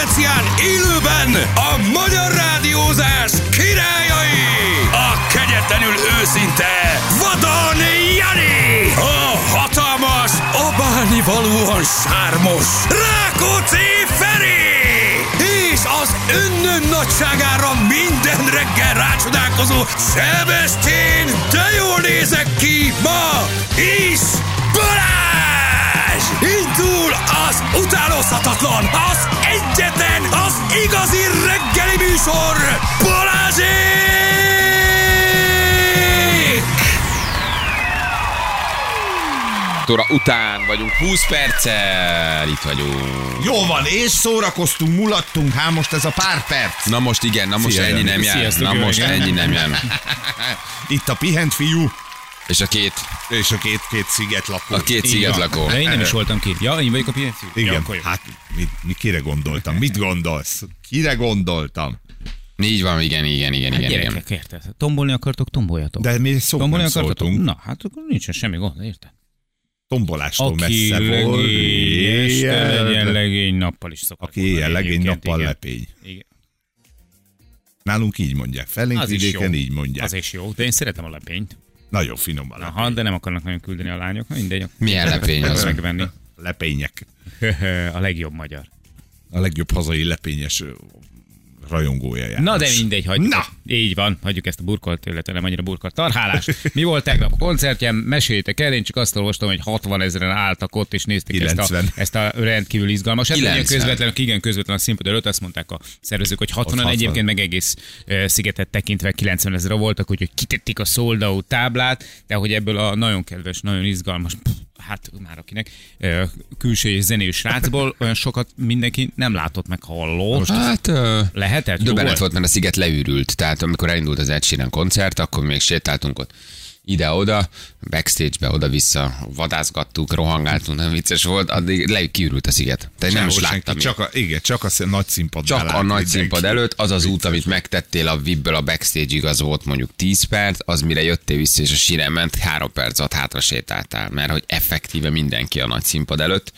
speciál élőben a magyar rádiózás királyai! A kegyetlenül őszinte Vadon Jani! A hatalmas, abálni valóan sármos Rákóczi Feri! És az önnön nagyságára minden reggel rácsodálkozó Szebesztén, de jól nézek ki ma is Balázs! Indul az utánozhatatlan, az egyetlen, az igazi reggeli műsor, Balázsék! óra után vagyunk, 20 perccel, itt vagyunk. Jó van, és szórakoztunk, mulattunk, hát most ez a pár perc. Na most igen, na most Szia, ennyi nem jár. Sziasztok, Na most ennyi nem jár. Itt a pihent fiú, És a két, és a két, két sziget lakó. a két sziget lakó. De én nem is voltam ki. Ja, én vagyok a pihenő. Igen, Ja, hát mi, mi kire gondoltam? Mit gondolsz? Kire gondoltam? Így van, igen, igen, igen, Hát igen, igen. gyerekek, érted? Tombolni akartok, tomboljatok. De mi szó Tombolni nem akartok? szóltunk. Na, hát akkor nincsen semmi gond, érted? Tombolástól Aki messze volt. legény, este Éjjel- legyen legény, nappal is szokott. Aki éjjel legény, nappal igen. lepény. Igen. Nálunk így mondják. Felénk vidéken így mondják. Az is jó, de én szeretem a lepényt. Nagyon finom a lepény. Aha, de nem akarnak nagyon küldeni a lányok. Na, Mindegy. Milyen lepény az? Megvenni. Lepények. a legjobb magyar. A legjobb hazai lepényes rajongója János. Na de mindegy, hagyjuk. Na! ezt. Így van, hagyjuk ezt a burkolt, illetve nem annyira burkolt tarhálást. Mi volt tegnap a koncertjem? Meséljétek el, én csak azt olvastam, hogy 60 ezeren álltak ott, és nézték ezt a, 90. ezt a rendkívül izgalmas. Hát ugye 90. közvetlenül, igen, közvetlenül a színpad előtt azt mondták a szervezők, hogy 60 60. egyébként meg egész szigetet tekintve 90 ezer voltak, úgyhogy kitették a sold táblát, de hogy ebből a nagyon kedves, nagyon izgalmas, hát már akinek külső és zenés srácból olyan sokat mindenki nem látott meg hallott. Hát, ö, Lehetett? Döbbenet volt? mert a sziget leürült. Tehát amikor elindult az Ed Sheeran koncert, akkor még sétáltunk ott ide-oda, backstage-be, oda-vissza, vadászgattuk, rohangáltunk, nem vicces volt, addig le kiürült a sziget. Tehát nem is láttam. csak a, igen, csak a nagy színpadnál Csak a nagy színpad előtt, az az út, amit megtettél a VIP-ből a backstage-ig, az volt mondjuk 10 perc, az mire jöttél vissza, és a síren ment, 3 perc alatt hátra sétáltál, mert hogy effektíve mindenki a nagy színpad előtt.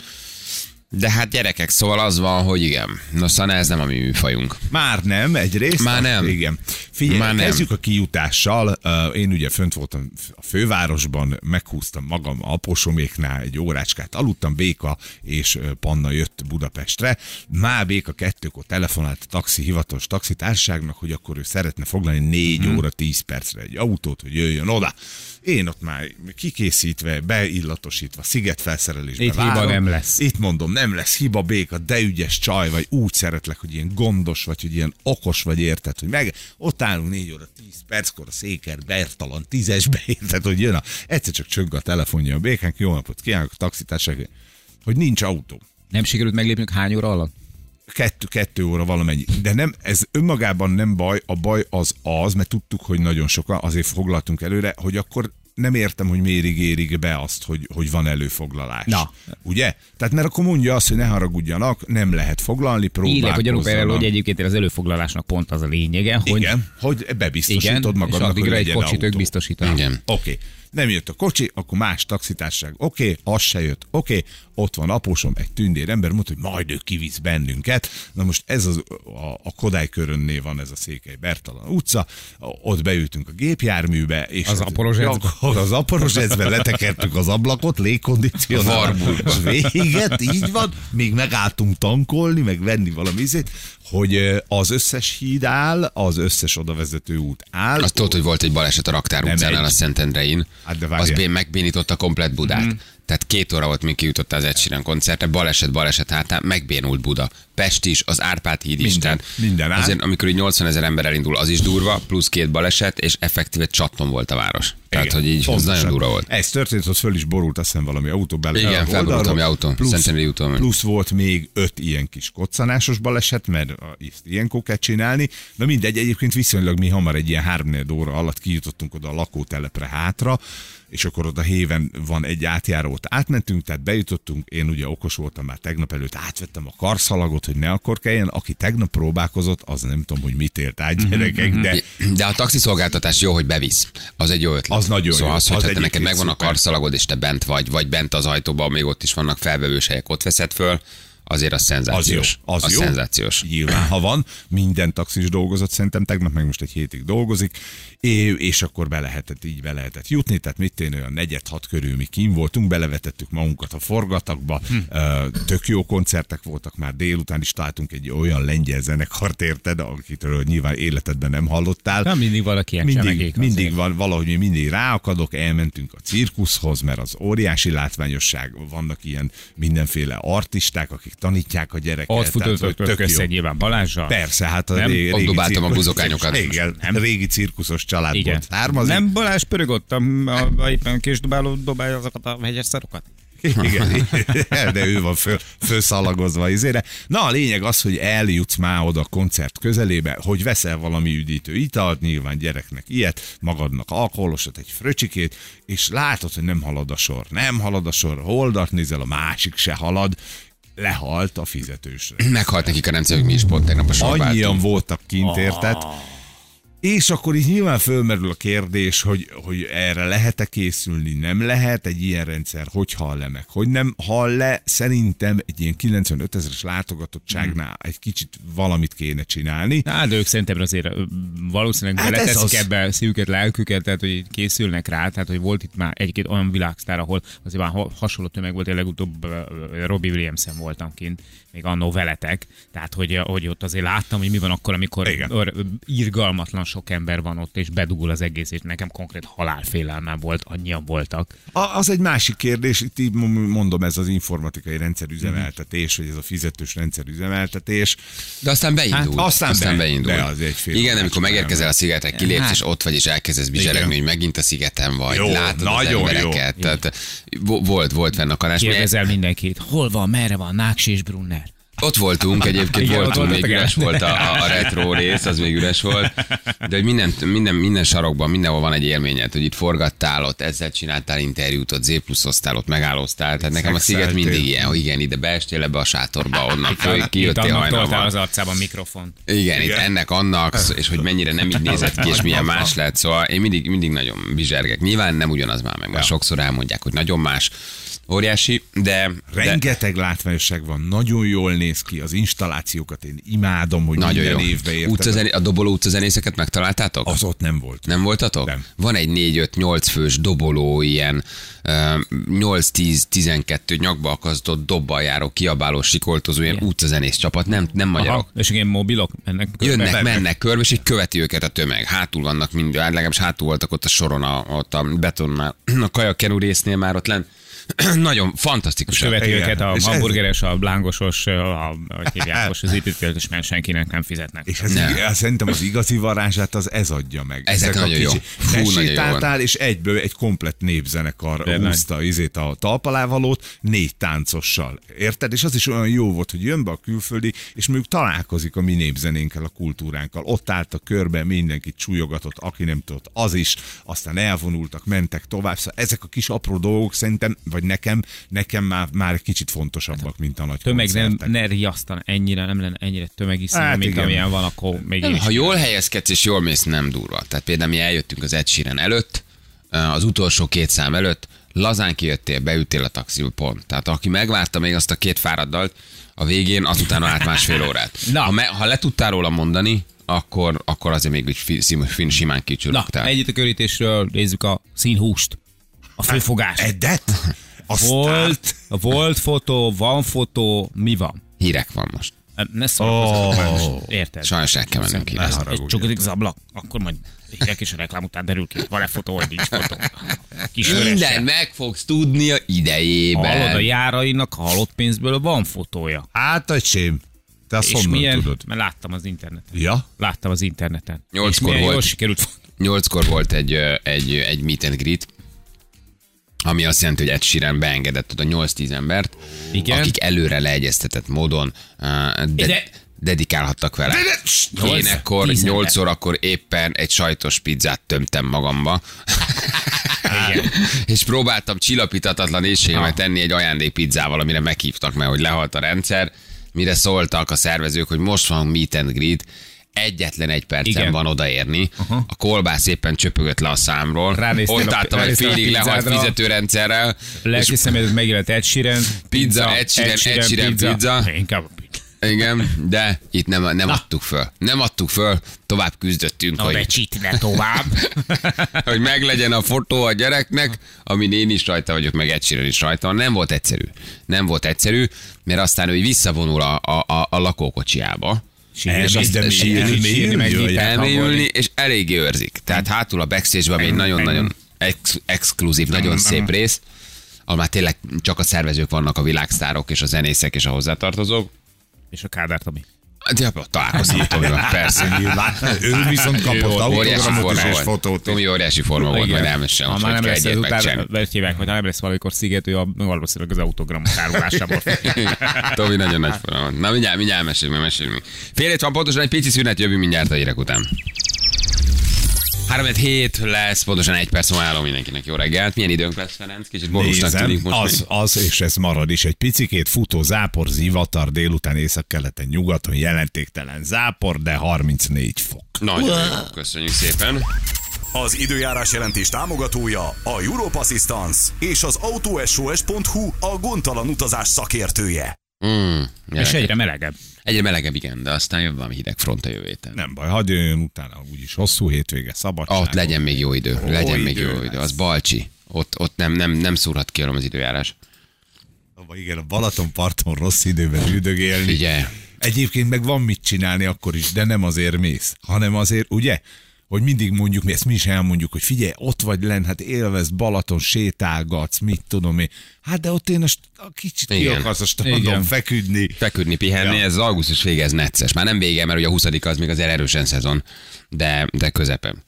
De hát gyerekek, szóval az van, hogy igen. No, szóval ez nem a mi műfajunk. Már nem, egyrészt. Már nem. Igen. Figyelj, Már nem. kezdjük a kijutással. Én ugye fönt voltam a fővárosban, meghúztam magam a aposoméknál, egy órácskát aludtam, Béka és Panna jött Budapestre. Már Béka kettőkor telefonált a taxi, hivatalos taxitárságnak, hogy akkor ő szeretne foglalni négy Mhm. óra, tíz percre egy autót, hogy jöjjön oda. Én ott már kikészítve, beillatosítva, szigetfelszerelésbe Itt hiba várom. nem lesz. Itt mondom, nem lesz hiba béka, de ügyes csaj vagy, úgy szeretlek, hogy ilyen gondos vagy, hogy ilyen okos vagy, érted, hogy meg ott állunk négy óra, tíz perckor a széker bertalan tízesbe, érted, hogy jön a, egyszer csak csöng a telefonja a békánk, jó napot kívánok a taxitárság, hogy nincs autó. Nem sikerült meglépnünk hány óra alatt? Kettő, kettő óra valamennyi. De nem, ez önmagában nem baj, a baj az az, mert tudtuk, hogy nagyon sokan, azért foglaltunk előre, hogy akkor nem értem, hogy miért ígérik be azt, hogy, hogy van előfoglalás. Na. Ugye? Tehát mert akkor mondja azt, hogy ne haragudjanak, nem lehet foglalni, Írják, hogy erről, próbálkozzanak. hogy egyébként az előfoglalásnak pont az a lényege, hogy Igen, hogy bebiztosítod igen, és magadnak, hogy addigra egy kocsit ők biztosítanak. Igen. Oké. Okay. Nem jött a kocsi, akkor más taxitárság. Oké, okay, az se jött. Oké, okay. Ott van apósom, egy tündér ember, mondta, hogy majd ő kivisz bennünket. Na most ez az, a, a Kodály körönnél van ez a Székely Bertalan utca, ott beültünk a gépjárműbe, és Az Aporozsecbe? Az aporozsecbe letekertük az ablakot, légkondicionálás, és véget, így van, még megálltunk tankolni, meg venni valami ízét, hogy az összes híd áll, az összes odavezető út áll. Azt tudod, hogy volt egy baleset a Raktár utcánál egy. a Szentendrein. Hát de az várjál. bé- megbénította komplet Budát. Tehát két óra volt, míg kijutott az Ed Sheeran koncertre, baleset, baleset hátán, megbénult Buda. Pest is, az Árpád híd is. Minden, tehát minden áll. Azért, amikor így 80 ezer ember elindul, az is durva, plusz két baleset, és effektíve csatton volt a város. Tehát, Igen, hogy így, ez pontosan. nagyon durva volt. Ez történt, hogy föl is borult azt hiszem valami autó bele. Igen, a felborult valami autó, Plusz, úton. plusz volt még öt ilyen kis koccanásos baleset, mert a- ilyenkor kell csinálni. Na mindegy, egyébként viszonylag mi hamar egy ilyen három óra alatt kijutottunk oda a lakótelepre hátra, és akkor oda héven van egy átjáró, ott átmentünk, tehát bejutottunk, én ugye okos voltam már tegnap előtt, átvettem a karszalagot, hogy ne akkor kelljen, aki tegnap próbálkozott, az nem tudom, hogy mit ért át gyerekek, de De a taxiszolgáltatás jó, hogy bevisz. Az egy jó ötlet. Az nagyon szóval jó. Az, hogy Az te neked megvan a karszalagod, és te bent vagy, vagy bent az ajtóban, még ott is vannak felvevős helyek, ott veszed föl, azért az szenzációs. Az jó, az jó. szenzációs. Nyilván, ha van, minden taxis dolgozott szerintem tegnap, meg most egy hétig dolgozik, és akkor be lehetett, így be lehetett jutni, tehát mit én olyan negyed hat körül mi kim voltunk, belevetettük magunkat a forgatakba, hm. tök jó koncertek voltak már délután is találtunk egy olyan lengyel zenekart, érted, akitől nyilván életedben nem hallottál. Nem mindig valaki ilyen mindig, mindig van, valahogy mi mindig ráakadok, elmentünk a cirkuszhoz, mert az óriási látványosság, vannak ilyen mindenféle artisták, akik tanítják a gyereket. Ott tök össze nyilván Balázsral. Persze, hát a Nem? régi, Ott dobáltam a buzokányokat. Igen, Nem? régi cirkuszos családból Igen. származik. Nem Balázs pörög ott, a, a, a, éppen késdobáló dobálja azokat a hegyes szarokat? Igen, de ő van föl, fölszalagozva izére. Na, a lényeg az, hogy eljutsz már oda a koncert közelébe, hogy veszel valami üdítő italt, nyilván gyereknek ilyet, magadnak alkoholosat, egy fröcsikét, és látod, hogy nem halad a sor. Nem halad a sor, oldalt nézel, a másik se halad, lehalt a fizetősre. Meghalt nekik a rendszer, hogy mi is pont tegnap a Annyian voltak kint, érted? És akkor így nyilván fölmerül a kérdés, hogy, hogy erre lehet-e készülni, nem lehet egy ilyen rendszer, hogy hal le meg, hogy nem hal le, szerintem egy ilyen 95 ezeres látogatottságnál egy kicsit valamit kéne csinálni. Hát, de ők szerintem azért valószínűleg Hát beleteszik az. ebbe szívüket, lelküket, tehát hogy készülnek rá, tehát hogy volt itt már egy-két olyan világsztár, ahol azért már ha- hasonló tömeg volt, én legutóbb Robbie Williamson voltam kint, még annó veletek, tehát hogy, hogy ott azért láttam, hogy mi van akkor, amikor Igen. irgalmatlan sok ember van ott, és bedugul az egész, és nekem konkrét halálfélelmem volt, annyian voltak. A, az egy másik kérdés, itt így mondom, ez az informatikai rendszerüzemeltetés, vagy ez a fizetős rendszerüzemeltetés. De aztán beindult. Hát, aztán be- beindult. de az egy fél Igen, amikor megérkezel a szigetre, kilépsz, Hát. és ott vagy, és elkezdesz bizseregni, hogy megint a szigeten vagy. Jó, látod nagyon az jó. embereket. Tehát, vo- volt, volt fennakadás. Mi- Kérdezel mindenkit, hol van, merre van Náks és Brunner? Ott voltunk, egyébként Igen, voltunk, még üres volt a, a retro rész, az még üres volt. De hogy minden, minden, minden sarokban, mindenhol van egy élményed, hogy itt forgattál, ott ezzel csináltál interjút, ott Z pluszoztál, ott megállóztál. Tehát nekem a sziget mindig ilyen, hogy igen, ide beestél ebbe a sátorba, onnan föl, kijöttél hajnalban. az arcában mikrofont. Igen, Igen. itt ennek, annak, és hogy mennyire nem így nézett ki, és milyen más lett. Szóval én mindig, mindig nagyon bizsergek. Nyilván nem ugyanaz már meg, már sokszor elmondják, hogy nagyon más, óriási, de, de Rengeteg látványosság van, nagyon jól néz ki, az installációkat én imádom, hogy nagyon minden jó. évben érted. Utcazené, a doboló utcazenészeket megtaláltátok? Az ott nem volt. Nem voltatok? Nem. Van egy 4-5-8 fős doboló, ilyen ö, 8-10-12 nyakba akasztott dobbal járó, kiabáló, sikoltozó, ilyen utcazenész csapat, nem, nem magyarok. Aha, és igen, mobilok mennek. körbe. Jönnek, mennek körbe, és így követi őket a tömeg. Hátul vannak mind, hát legalábbis hátul voltak ott a soron, a, ott a betonnál, a kajakenú résznél már ott lent. Nagyon fantasztikus. Követi Igen. őket a És ez- hamburgeres, a blángosos, a, hogy hívják, most az építőtös, mert senkinek nem fizetnek. És ez Nem. ig- szerintem az igazi varázsát az ez adja meg. Ezek nagyon jó. Fú, nagyon jó Besétáltál, és egyből egy komplett népzenekar Tényleg. húzta izét a talpalávalót négy táncossal. Érted? És az is olyan jó volt, hogy jön be a külföldi, és mondjuk találkozik a mi népzenénkkel, a kultúránkkal. Ott állt a körbe, mindenkit súlyogatott, aki nem tudott, az is. Aztán elvonultak, mentek tovább. Szóval ezek a kis apró dolgok szerintem, vagy nekem, nekem már, már egy kicsit fontosabbak, mint a nagy Tömeg nem, koncertek. ne riasztan ennyire, nem lenne ennyire tömegiszonyú, Hát hát mint igen. amilyen van, akkor még Nem, ha jól helyezkedsz és jól mész, nem durva. Tehát például mi eljöttünk az Ed Sheeran előtt, az utolsó két szám előtt, lazán kijöttél, beültél a taxiba, pont. Tehát aki megvárta még azt a két fáraddalt, a végén azután állt másfél órát. Na. Ha, me, ha le tudtál róla mondani, akkor, akkor azért még fin, simán Na, kicsülögtál. együtt a körítésről nézzük a színhúst. A főfogás. Edet? Volt, volt fotó, van fotó, mi van? Hírek van most. Ne szórakozzatok Oh. Érted? Sajnos el kell mennünk Ne hírezni. haragudj. Egy csukodik az ablak, akkor majd hírek és a reklám után derül ki, van-e fotó, vagy nincs fotó. Kis Minden meg fogsz tudni a idejében. Hallod, a járainak a halott pénzből van fotója. Hát, öcsém, te azt És honnan milyen, tudod? mert láttam az interneten. Ja? Láttam az interneten. Nyolckor volt. Jól sikerült. Nyolckor volt egy, egy, egy meet and greet, ami azt jelenti, hogy Ed Sheeran beengedett oda 8-10 embert, Igen. akik előre leegyeztetett módon uh, de, De- dedikálhattak vele. Nyolc- Én ekkor tíz ember. 8 órakor éppen egy sajtos pizzát tömtem magamba. Igen. és próbáltam csillapítatatlan éjségemet tenni egy ajándékpizzával, amire meghívtak, mert hogy lehalt a rendszer, mire szóltak a szervezők, hogy most van meet and greet, egyetlen egy percen Igen. van odaérni. A kolbász éppen csöpögött le a számról. Ránéztél Ott álltam egy félig lehalt fizetőrendszerrel. Lelki személyed megjelent Ed Sheeran. Pizza, Ed Sheeran, Ed Sheeran, pizza. Inkább. Igen, de itt nem, nem adtuk föl. Nem adtuk föl, tovább küzdöttünk, Na, hogy, csitne tovább. hogy meglegyen a fotó a gyereknek, amin én is rajta vagyok, meg Sheeran is rajta van. Nem volt egyszerű. Nem volt egyszerű, mert aztán ő visszavonul a, a, a, a lakókocsiába. Elmész, azt- de sírni, sírni, sírni, meg sírni, elmélyülni, és eléggé őrzik. Tehát hátul a backstage-ben még nagyon-nagyon ex- exkluzív, nagyon szép rész, ahol már tényleg csak a szervezők vannak, a világsztárok és a zenészek és a hozzátartozók. És a Kádár Tomi. Hát, Ja, találkoztam Tomival, persze. Nyilván. Ő viszont kapott autogramot is és fotót. Tomi óriási forma volt, majd elmessen, Ha már nem lesz egyet ezután, hívják, hogy ha nem lesz valamikor szigető, a valószínűleg az autogram tárolásából. Tomi nagyon nagy forma. Na mindjárt, mindjárt meséljünk, meg meséljünk. Fél van pontosan egy pici szünet, jövünk mindjárt a hírek után. 3 hét lesz, pontosan egy perc múlva állom mindenkinek. Jó reggelt. Milyen időnk lesz, Ferenc? Kicsit borúsnak tűnik most. az, még. az, és ez marad is egy picikét futó zápor, zivatar, délután észak-keleten, nyugaton jelentéktelen zápor, de 34 fok. Nagyon jó, köszönjük szépen. Az időjárás jelentés támogatója a Europe Assistance és az AutoSOS.hu a gondtalan utazás szakértője. Mm, És egyre melegebb. Egyre melegebb, igen, de aztán jön valami hideg front a jövő héten. Nem baj, hadd jöjjön utána, úgyis hosszú hétvége, szabadság. Ott legyen még jó idő, legyen még idő jó lesz. idő. Az Balcsi. Ott, ott nem, nem, nem szúrhat ki az időjárás. Abba, igen, a Balatonparton rossz időben üldögélni. Figyelj, Egyébként meg van mit csinálni akkor is, de nem azért mész, hanem azért, ugye? Hogy mindig mondjuk, mi ezt mi is elmondjuk, hogy figyelj, ott vagy len, hát élvez Balaton, sétálgatsz, mit tudom én. Hát de ott én a, a kicsit ki akarsz a strandon Igen. feküdni. feküdni, pihenni, Ja. ez az augusztus vége, ez necces. Már nem vége, mert ugye a 20 az még azért erősen szezon, de, de közepen.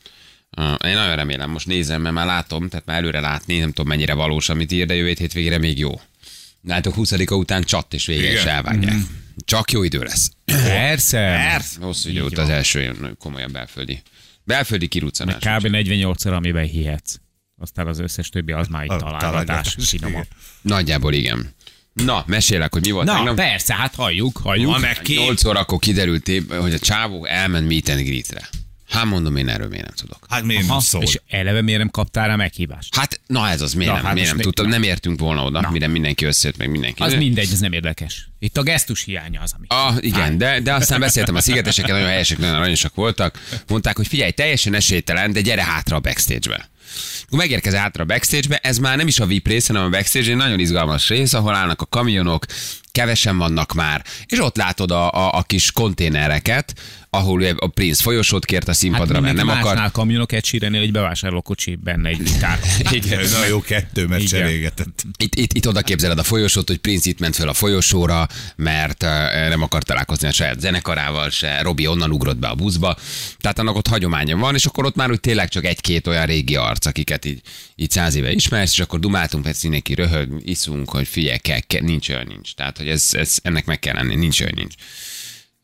Uh, Én nagyon remélem, most nézem, mert már látom, tehát már előre látni, nem tudom mennyire valós, amit ír, de jövő hétvégére még jó. Látok 20 után csat és vége, és Igen. elvágják. Csak jó idő lesz. Persze. Persze. Hosszú idő van. az első ilyen komolyan belföldi. Belföldi kiruccanás. Kb. 48 óra, amiben hihetsz. Aztán az összes többi az már A találgatás. Finomabb. Nagyjából igen. Na, mesélek, hogy mi volt Na, tegnap. persze, hát halljuk, halljuk. Van neki. 8 órakor kiderült, hogy a csávó elment meet and greetre. Hát mondom, én erről miért nem tudok. Hát miért nem Ha, szól? és eleve miért nem kaptál rá meghívást? Hát, na ez az, miért Na, nem, hát miért nem tudtam, na. nem értünk volna oda, Na. mire mindenki összejött, meg mindenki. Az mindegy, ez nem érdekes. Itt a gesztus hiánya az, ami. Ah, igen, de, de aztán beszéltem a szigetesekkel, nagyon helyesek, nagyon aranyosak voltak. Mondták, hogy figyelj, teljesen esélytelen, de gyere hátra a backstage-be. Akkor megérkezel hátra a backstage-be, ez már nem is a VIP rész, hanem a backstage egy nagyon izgalmas rész, ahol állnak a kamionok, kevesen vannak már, és ott látod a, a, a kis konténereket, ahol ugye a Prince folyosót kért a színpadra, mert nem akar. másnál kamionok egy sírenél egy bevásárlókocsi benne egy tár. Igen. Ez nagyon jó kettő, mert Igen. cserélgetett. Itt, itt, itt oda képzeled a folyosót, hogy Prince itt ment föl a folyosóra, mert uh, nem akar találkozni a saját zenekarával se, Robi onnan ugrott be a buszba, tehát annak ott hagyománya van, és akkor ott már úgy tényleg csak egy-két olyan régi arc, akiket így, így száz éve ismersz, és akkor dumáltunk, persze mindenki röhög, iszunk, hogy figyelj, kell, kell, nincs olyan, nincs. Tehát, hogy ez, ez, ennek meg kell lenni, nincs olyan, nincs.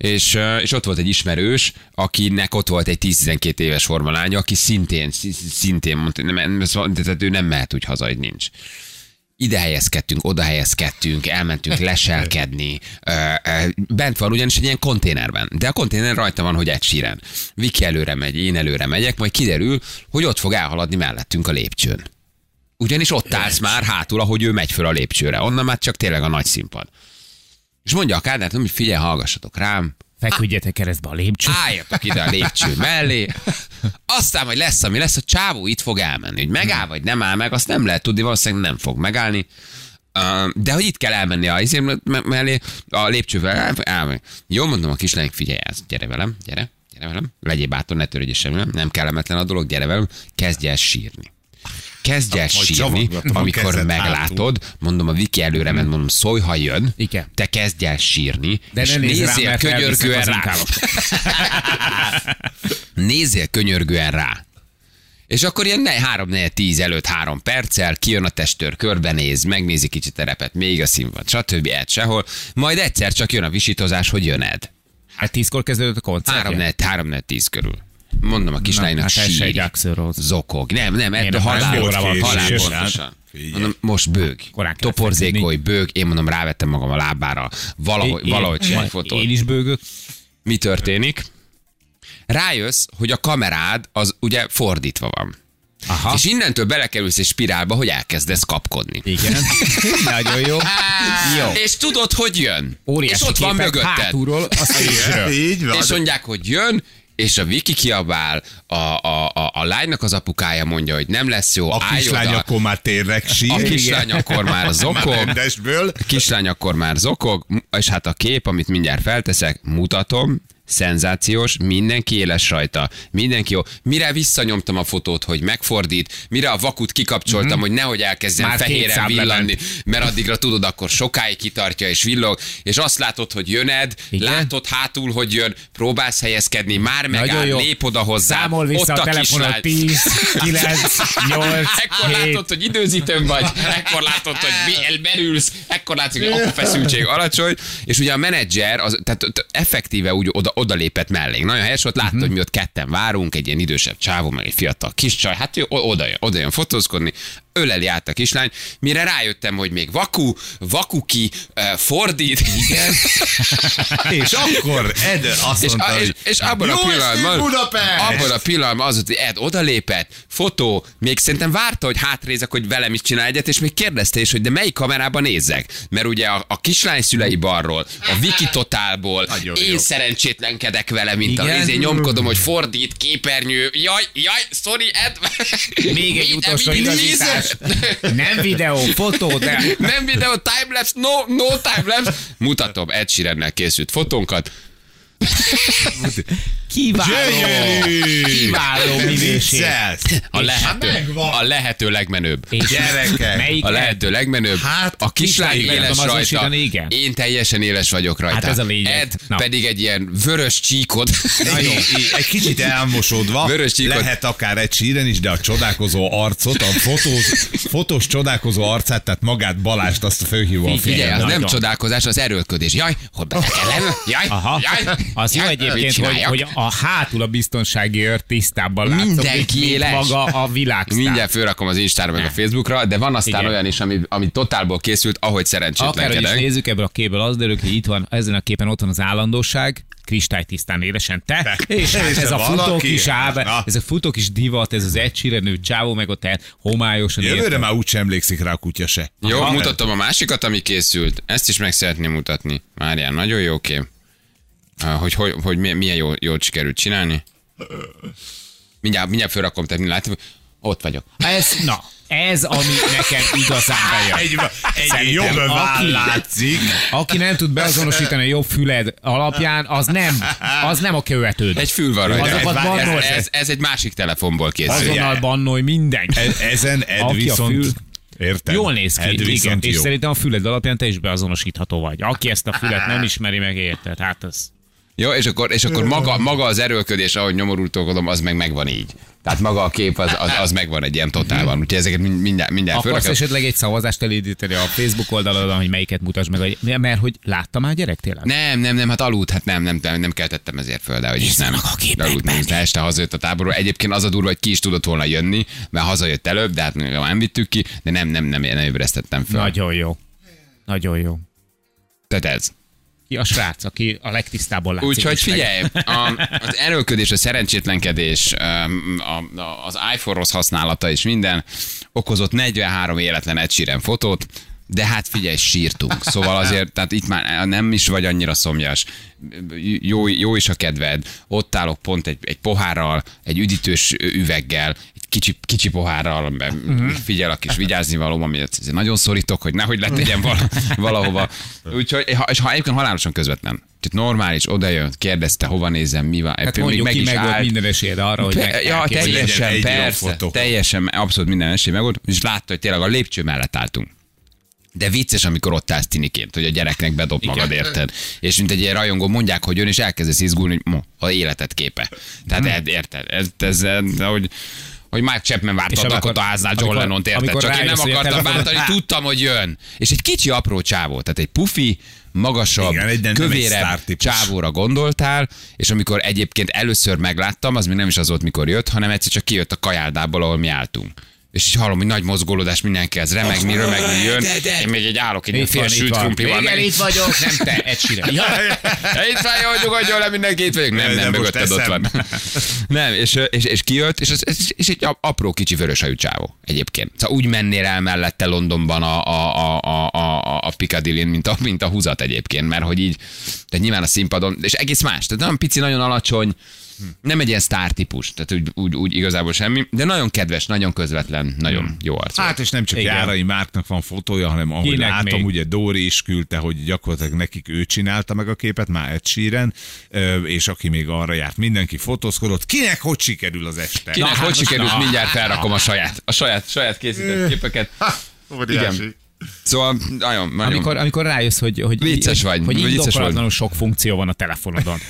És, és ott volt egy ismerős, akinek ott volt egy 10-12 éves formalánya, aki szintén, szi- szintén mondta, nem, tehát ő nem mehet úgy haza, hogy nincs ide helyezkedtünk, oda helyezkedtünk, elmentünk leselkedni. Bent van ugyanis egy ilyen konténerben, de a konténer rajta van, hogy egy síren. Viki előre megy, én előre megyek, majd kiderül, hogy ott fog elhaladni mellettünk a lépcsőn. Ugyanis ott állsz már hátul, ahogy ő megy föl a lépcsőre. Onnan már csak tényleg a nagy színpad. És mondja a kádár, hogy figyelj, hallgassatok rám, Feküdjetek keresztbe a lépcső. álljatok ide a lépcső mellé, aztán majd lesz, ami lesz, a csávó itt fog elmenni. Hogy megáll, vagy nem áll meg, azt nem lehet tudni, valószínűleg nem fog megállni. De hogy itt kell elmenni a izé me- mellé, a lépcsővel el, el, Jó, mondom a kislányok, figyelj, ez, gyere velem, gyere, gyere velem, legyél bátor, ne törődj semmi, nem kellemetlen a dolog, gyere velem, kezdj el sírni. Kezdj el sírni, amikor meglátod, mondom, a Viki előre ment, mondom, szólj, ha jön, Igen. te kezdj el sírni, De és ne nézzél mert könyörgően rá. Nézzél könyörgően rá. És akkor ilyen 3 4 10 előtt három perccel kijön a testőr, körbenéz, megnézi kicsit a repet, még a színpad, stb. Ed sehol. Majd egyszer csak jön a visítozás, hogy jöned. Hát tízkor kezdődött a koncert. 3 4 3 4 10 körül. Mondom a kislánynak, hát sír, zokog. Nem, nem, ettől a halál, három óra van halál késés, pontosan. hát. Figyelj. Mondom, most bőg. Toporzékolj, bőg. Én mondom, rávettem magam a lábára. Valahogy, Én- valahogy csinálj én- fotót. Én is bőgök. Mi történik? rájössz, hogy a kamerád az ugye fordítva van. Aha. És innentől belekerülsz egy spirálba, hogy elkezdesz kapkodni. Igen. Nagyon jó. Jó. És tudod, hogy jön. Óriási és ott van mögötted. hátulról a. Így van. És mondják, hogy jön, és a Viki kiabál, a, a, a, a lánynak az apukája mondja, hogy nem lesz jó, A állj kislány oda. akkor már tényleg sír. A kislány akkor már zokog, a kislány akkor már zokog, és hát a kép, amit mindjárt felteszek, mutatom, szenzációs, mindenki éles rajta, mindenki jó. Mire visszanyomtam a fotót, hogy megfordít, mire a vakut kikapcsoltam, Mhm. hogy nehogy elkezdjen Már fehéren villanni, mert addigra tudod, akkor sokáig kitartja és villog, és azt látod, hogy jöned, Igen. látod hátul, hogy jön, próbálsz helyezkedni, már megáll, lép oda hozzá, Számol vissza ott a a telefonod kislány. 10, 9, 8, Ekkor 7. látod, hogy időzítőn vagy, ekkor látod, hogy belülsz, ekkor látszik, hogy a feszültség alacsony, és ugye a menedzser, az, tehát effektíve úgy oda, oda lépett mellénk. Nagyon helyes volt, látta, hogy mi ott ketten várunk, egy ilyen idősebb csávó, meg egy fiatal kis csaj, hát ő oda jön, oda jön fotózkodni, öleli át a kislány, mire rájöttem, hogy még vaku, vakuki, uh, fordít, igen, És akkor Ed azt és, mondta, és, hogy és abban a pillanatban, Budapest! abban a pillanatban az, hogy Ed odalépett, fotó, még szerintem várta, hogy hátrézek, hogy velem is csinál egyet, és még kérdezte is, hogy de melyik kamerában nézzek. Mert ugye a, a kislány szülei balról, a Wiki Totálból, Nagyon én jó. Szerencsétlenkedek vele, mint a Igen. nézé, nyomkodom, hogy fordít, képernyő, jaj, jaj, sorry, Ed. Még egy utolsó igazítás. Nem videó, fotó, de... nem videó, timelapse, no, no timelapse. Mutatom, Ed Sheerannel készült fotónkat. Kiváló. Gyönyörű! Kiváló minőség. A lehető, megvan. a lehető legmenőbb. És Gyerekek. Melyik A lehető legmenőbb. Hát, a kislány éles rajta. igen. Én teljesen éles vagyok rajta. Hát ez a lényeg. Ed Na. pedig egy ilyen vörös csíkod. Nagyon, így egy kicsit elmosódva, Vörös csíkot. lehet akár egy síren is, de a csodálkozó arcot, a fotós, fotós csodálkozó arcát, tehát magát Balást azt fölhívom a Figyelj, az nem csodálkozás, az erőlködés. Jaj, hogy betekelem? Jaj, Aha. jaj. Az jó jaj, egyébként, hogy, hogy a hátul a biztonsági őr tisztában látszik, Mindenki éles. maga a világsztár. Mindjárt fölrakom az Instára meg a Facebookra, de van aztán Igen. olyan is, ami, ami totálból készült, ahogy Akárhogy is szerencsétlenkedek. nézzük, ebből a képből az derül, ki, hogy itt van, ezen a képen ott van az állandóság, kristálytisztán élesen te, Te. és hát És ez a futó kis áb, Na. ez a futó kis divat, ez az egysírenő csávó, meg ott el homályosan Jövőre érted. már úgy sem emlékszik rá a kutya se. Jó, Aha. mutatom a másikat, ami készült. Ezt is meg szeretném mutatni. Márián, nagyon jó kép. Hogy, hogy, hogy milyen, milyen jó, jól sikerült csinálni. Mindjárt, mindjárt fölrakom, tehát látod, ott vagyok. Ez, na, ez, ami nekem igazán bejön. Egy, egy jobb aki- váll látszik. Aki nem tud beazonosítani a jobb füled alapján, az nem, az nem a követőd. Egy fül van rajta. Ez, ez, ez, ez, egy másik telefonból készült. Azonnal bannolj mindenki. E- Ezen Ed Aki a viszont... fül- Értem. Jól néz ki, Ed igen, viszont és jó. szerintem a füled alapján te is beazonosítható vagy. Aki ezt a fület nem ismeri meg, érted? Hát az... Jó, és akkor, és akkor maga, maga az erőlködés, ahogy nyomorultókodom, az meg megvan így. Tehát maga a kép az, az, az megvan egy ilyen totálban. Úgyhogy ezeket mind- mindjárt, mindjárt Akarsz fölrakom. esetleg egy szavazást elindítani a Facebook oldalon, hogy melyiket mutasd meg, mert hogy láttam már gyerek tényleg? Nem, nem, nem, hát aludt, hát nem, nem, nem, nem keltettem ezért föl, de hogy is nem. A. De aludt, nem, de este hazajött a táborról. Egyébként az a durva, hogy ki is tudott volna jönni, mert hazajött előbb, de hát nem vittük ki, de nem, nem, nem, nem ébresztettem föl. Nagyon jó. Nagyon jó. Tehát ez. Ki a srác, aki a legtisztából látszik. Úgyhogy figyelj, a, az erőlködés, a szerencsétlenkedés, a, a, az iPhone rossz használata és minden okozott 43 életlen Ed Sheeran fotót, de hát figyelj, sírtunk. Szóval azért, tehát itt már nem is vagy annyira szomjas. Jó, jó is a kedved. Ott állok pont egy, egy pohárral, egy üdítős üveggel, egy kicsi, kicsi pohárral, uh-huh. figyel a kis vigyázni való, ami azért nagyon szorítok, hogy nehogy letegyen vala, valahova. Úgyhogy, ha- és ha egyébként halálosan közvetlen. Tehát normális, odajön, kérdezte, hova nézem, mi van. Hát mondjuk meg ki, is meg volt minden esélyed arra, hogy meg ja, teljesen, persze, teljesen, abszolút minden esély meg volt, és látta, hogy tényleg a lépcső mellett álltunk. De vicces, amikor ott állsz tiniként, hogy a gyereknek bedob magad, érted? És mint egy ilyen rajongó mondják, hogy jön, és elkezdesz izgulni, hogy mo, a életed képe. Tehát Hmm. érted? Ez, ez, ez, hogy hogy Mike Chapman várta És a Dakota háznál John amikor- Lennon érted? Csak én nem akartam bántani, tudtam, hogy jön. És egy kicsi apró csávó, tehát egy pufi, magasabb, Igen, egy- egy kövérebb csávóra gondoltál, és amikor egyébként először megláttam, az még nem is az volt, mikor jött, hanem egyszer csak kijött a kajáldából, ahol mi álltunk. És így hallom, hogy nagy mozgolódás, mindenki ez remegni, remegni jön. Én még egy állok egy fél sült krumplival. Igen, itt vagyok, nem te, Ed Sheeran. Ja. itt van, jó, nyugodjon le, mindenki itt vagyok. Nem, De nem, mögötted ott van. Nem, és, és, és kijött, és, és, és egy apró kicsi vöröshajú csávó egyébként. Szóval úgy mennél el mellette Londonban a, a, a, a, a, a Piccadilly-n, mint a, mint a húzat egyébként, mert hogy így, tehát nyilván a színpadon, és egész más, tehát nagyon pici, nagyon alacsony, nem egy ilyen sztár típus, tehát úgy, úgy, úgy igazából semmi, de nagyon kedves, nagyon közvetlen, nagyon jó arc. Hát és nem csak Igen. Járai Márknak van fotója, hanem ahogy Kinek látom, még? ugye Dóri is küldte, hogy gyakorlatilag nekik ő csinálta meg a képet, már Sheeran, ö, és aki még arra járt, mindenki fotózkodott. Kinek hogy sikerül az este? Kinek Na, hogy hát sikerült, na. mindjárt felrakom a saját, a saját, saját készített képeket. Igen. Szóval nagyon, nagyon Amikor, amikor rájössz, hogy, hogy, Vicces vagy, hogy vicces indokolatlanul sok funkció van a telefonodon.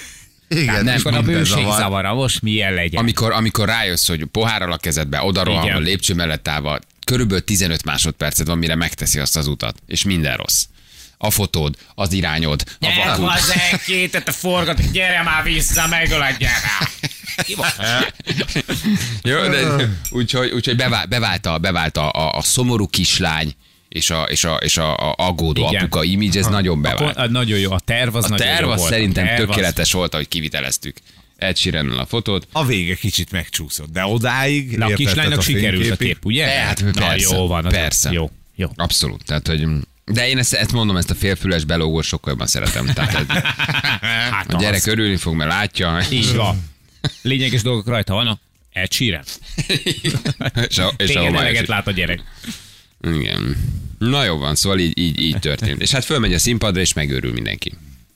Igen, Tehát nem, amikor a bőség zavar. zavara, most milyen legyen. amikor, amikor rájössz, hogy pohárral a kezedbe, oda rohanva, Igen. lépcső mellett állva, körülbelül 15 másodpercet van, mire megteszi azt az utat, és minden rossz. A fotód, az irányod, a Gyere vakud. hozzá, kétet a forgat, gyere már vissza, megöledjen rá. Jó, de, úgyhogy, úgyhogy bevált, bevált, a, bevált a, a, a szomorú kislány, és a, és a, és a, a aggódó Igen. apuka image, ez nagyon bevált. Akkor, nagyon jó, a terv az A nagyon terv jó az volt. szerintem a terv az- tökéletes volt, ahogy kiviteleztük. Ed sheeran a fotót. A vége kicsit megcsúszott, de odáig... Na, a kislánynak tehát sikerült a kép, ugye? E, hát Na, persze, jó van. Az persze. Jó, jó. Abszolút. Tehát, hogy de én ezt, ezt mondom, ezt a félfüles belógós sokkal jobban szeretem. Tehát hogy Hát a gyerek az. örülni fog, mert látja. Így van. Lényeges dolgok rajta vannak. Ed Sheeran. és a, és a eleget lát a gyerek. Igen. Na jó van, szóval így, így, így történt. És hát fölmegy a színpadra, és megőrül mindenki.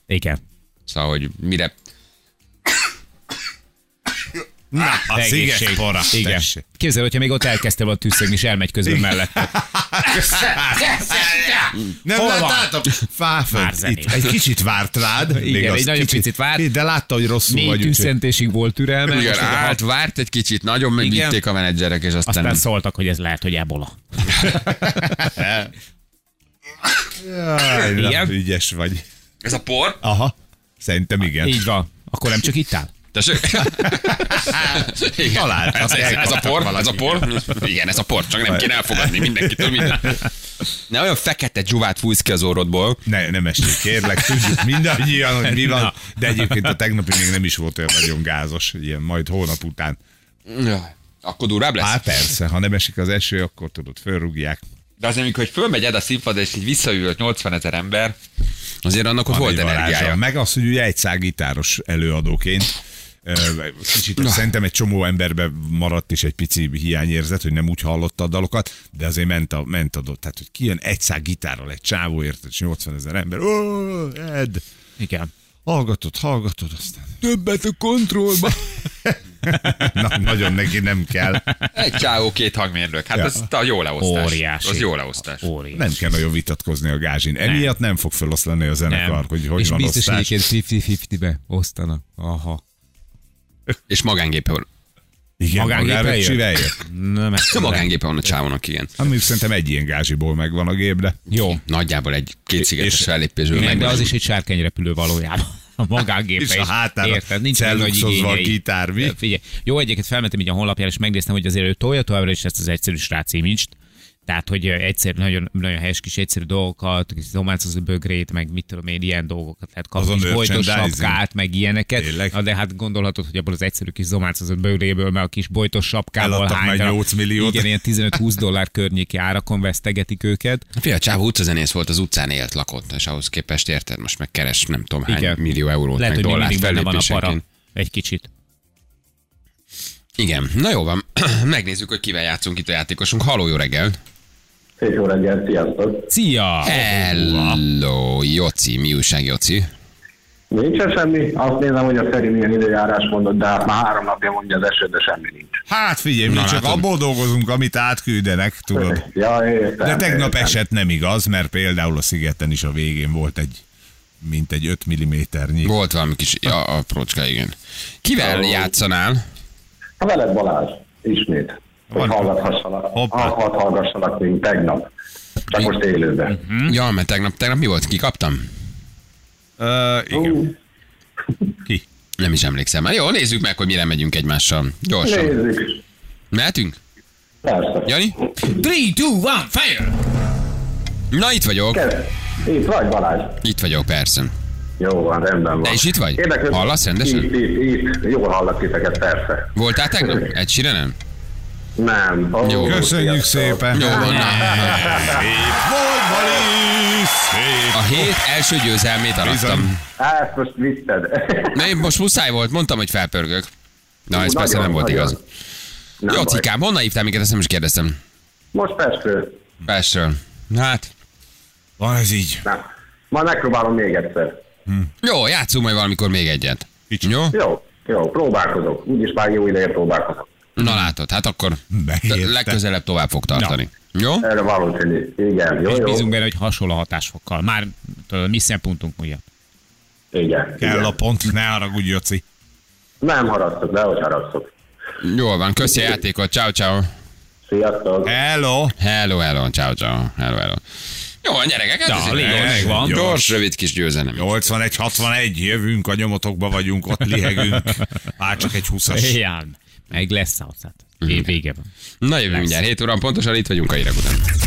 Igen. Szóval, hogy mire... Na, a Egészség. sziget para. Igen. tessék. Képzeld, hogyha még ott elkezdte volna tűzszegni, és elmegy közben mellette. Nem Hol láttátok? Fáföld. Itt egy kicsit várt rád. Igen, egy nagyon picit várt. De látta, hogy rosszul Négy vagy. úgyhogy- tűzszentésig volt türelme. Igen, a hát várt egy kicsit, nagyon megvitték a menedzserek, és aztán... Aztán szóltak, hogy ez lehet, hogy ebola. Jaj, ügyes vagy. Ez a por? Aha. Szerintem igen. Így van. Akkor nem csak itt áll? Tessék? Igen. Talált. Ez, ez, ez, a por? Ez a por? Igen, ez a por, csak nem kéne elfogadni mindenkitől minden. Ne olyan fekete dzsuvát fújsz ki az orrodból. Ne, nem esik, kérlek, tudjuk mindannyian, hogy mi van, de egyébként a tegnapi még nem is volt olyan nagyon gázos, ilyen majd hónap után. Akkor durvább lesz? Hát persze, ha nem esik az eső, akkor tudod, fölrúgják. De azért, amikor hogy fölmegy Ed a színpadra, és így visszaülött 80 ezer ember, azért annak ott volt energiája. Meg az, hogy ugye egy szágitáros előadóként, Kicsit szerintem egy csomó emberbe maradt is egy pici hiányérzet, hogy nem úgy hallotta a dalokat, de azért ment a, ment a dot. Tehát, hogy kijön egy szág gitárral, egy csávó érted, és 80 ezer ember. Ó, Ed! Igen. Hallgatod, hallgatod, aztán többet a kontrollba. Na, nagyon neki nem kell. Egy csávó, két hangmérnök. Hát Ja. ez a jó leosztás. Óriási. Az jó leosztás. Óriási. Nem kell nagyon vitatkozni a gázsin. Emiatt nem fog feloszlani a zenekar, Nem. hogy hogy És van biztos osztás. egyébként 50-50-be osztanak. Aha. És magángépe van. Igen, magáröcsivel jön? Nem, ezt Magángépe van a csávónak, igen. Hát mondjuk szerintem egy ilyen gázsiból megvan a gép, de Jó. Nagyjából egy két szigetes És- fellépésből Igen, meg. de az is egy sárkányrepülő valójában. A magángépe És a is. hátára Érted? Nincs nagy celluxozva a igényei. gitár, mi? Figyelj, jó, egyébként felmentem így a honlapjára, és megnéztem, hogy azért ő tolja továbbra is ezt az egyszerű srác image tehát, hogy egyszer nagyon, nagyon helyes kis egyszerű dolgokat, kis dománcozó bögrét, meg mit tudom én, ilyen dolgokat lehet kapni, Azon merchandising. sapkát, meg ilyeneket. Tényleg? Na, de hát gondolhatod, hogy abból az egyszerű kis dománcozó bögréből, meg a kis bojtos sapkából Eladtak már darab- 8 milliót. Igen, ilyen 15-20 dollár környéki árakon vesztegetik őket. Fia, a csávó utcazenész volt, az utcán élt, lakott, és ahhoz képest érted, most meg keres nem tudom hány Igen. millió eurót, Lehet, meg hogy dollárt benne van a para. Egy kicsit. Igen, na jó van, megnézzük, hogy kivel játszunk itt a játékosunk. Haló, jó reggel! Szép jó reggelt, sziasztok! Szia! Hello, Joci, mi újság, Joci? Nincsen semmi, azt nézem, hogy a Feri milyen időjárás mondott, de hát már három napja mondja az eső, de semmi nincs. Hát figyelj, mi Na, csak abból dolgozunk, amit átküldenek, tudod. Ja, értem. De tegnap értem. esett nem igaz, mert például a szigeten is a végén volt egy mint egy 5 mm-nyi. Volt valami kis ja, aprócska, igen. Kivel Hello. játszanál? Ha veled Balázs, ismét. Hogy Van. hallgathassalak. Hoppá. Ha- Hadd hallgassalak, mint tegnap. Csak most élőben. Hm? Ja, mert tegnap, tegnap mi volt? Kikaptam? Uh, igen. Ú, Ki? Nem is emlékszem. Jó, nézzük meg, hogy mire megyünk egymással. Gyorsan. Nézzük. Mehetünk? Persze. Jani? 3, 2, 1, fire! Na, itt vagyok. Kezd. Itt vagy Balázs. Itt vagyok, persze. Jó van, rendben van. Te is itt vagy? Hallasz rendesen? Itt, itt, itt. Jól hallak titeket, persze. Voltál tegnap? Egy nem? Nem. Oh, Jó. Köszönjük szépen. Jó van. na. Szép volt, Bali! Szép. A hét első győzelmét arattam. Ezt most vitted. Na, én most muszáj volt, mondtam, hogy felpörgök. Na, ez Nagyon, persze nem volt nagyon. igaz. Nem Jó, cikám, honnan hívtál minket, ezt nem is kérdeztem. Most Pestről. Pestről. Hát, Van ez így. Nem. Majd megpróbálom még egyszer. jó, játszunk majd valamikor még egyet. Kicsit. Jó? Jó, jó, próbálkozok. Úgyis már jó ideje próbálkozok. Na látod, hát akkor Megérte. legközelebb tovább fog tartani. Jó? Erre valószínű. Igen, jó, És jó. bízunk benne, hogy hasonló hatásfokkal. Már tudod, mi szempontunk miatt. Igen. Kell igen. a pont, ne haragudj, Joci. Nem haragszok, de hogy haragszok. Jól van, köszi a játékot, ciao ciao. Sziasztok. Hello. Hello, hello, ciao ciao. Hello, hello. Jó, van gyerekek, ez is lényeg gyors, van. gyors, rövid kis győzelem. 81-61, jövünk, a nyomotokba vagyunk, ott lihegünk. Már csak egy 20-as. Meg lesz a Év vége van. Na jövünk mindjárt, 7 óra pontosan itt vagyunk a hírek után.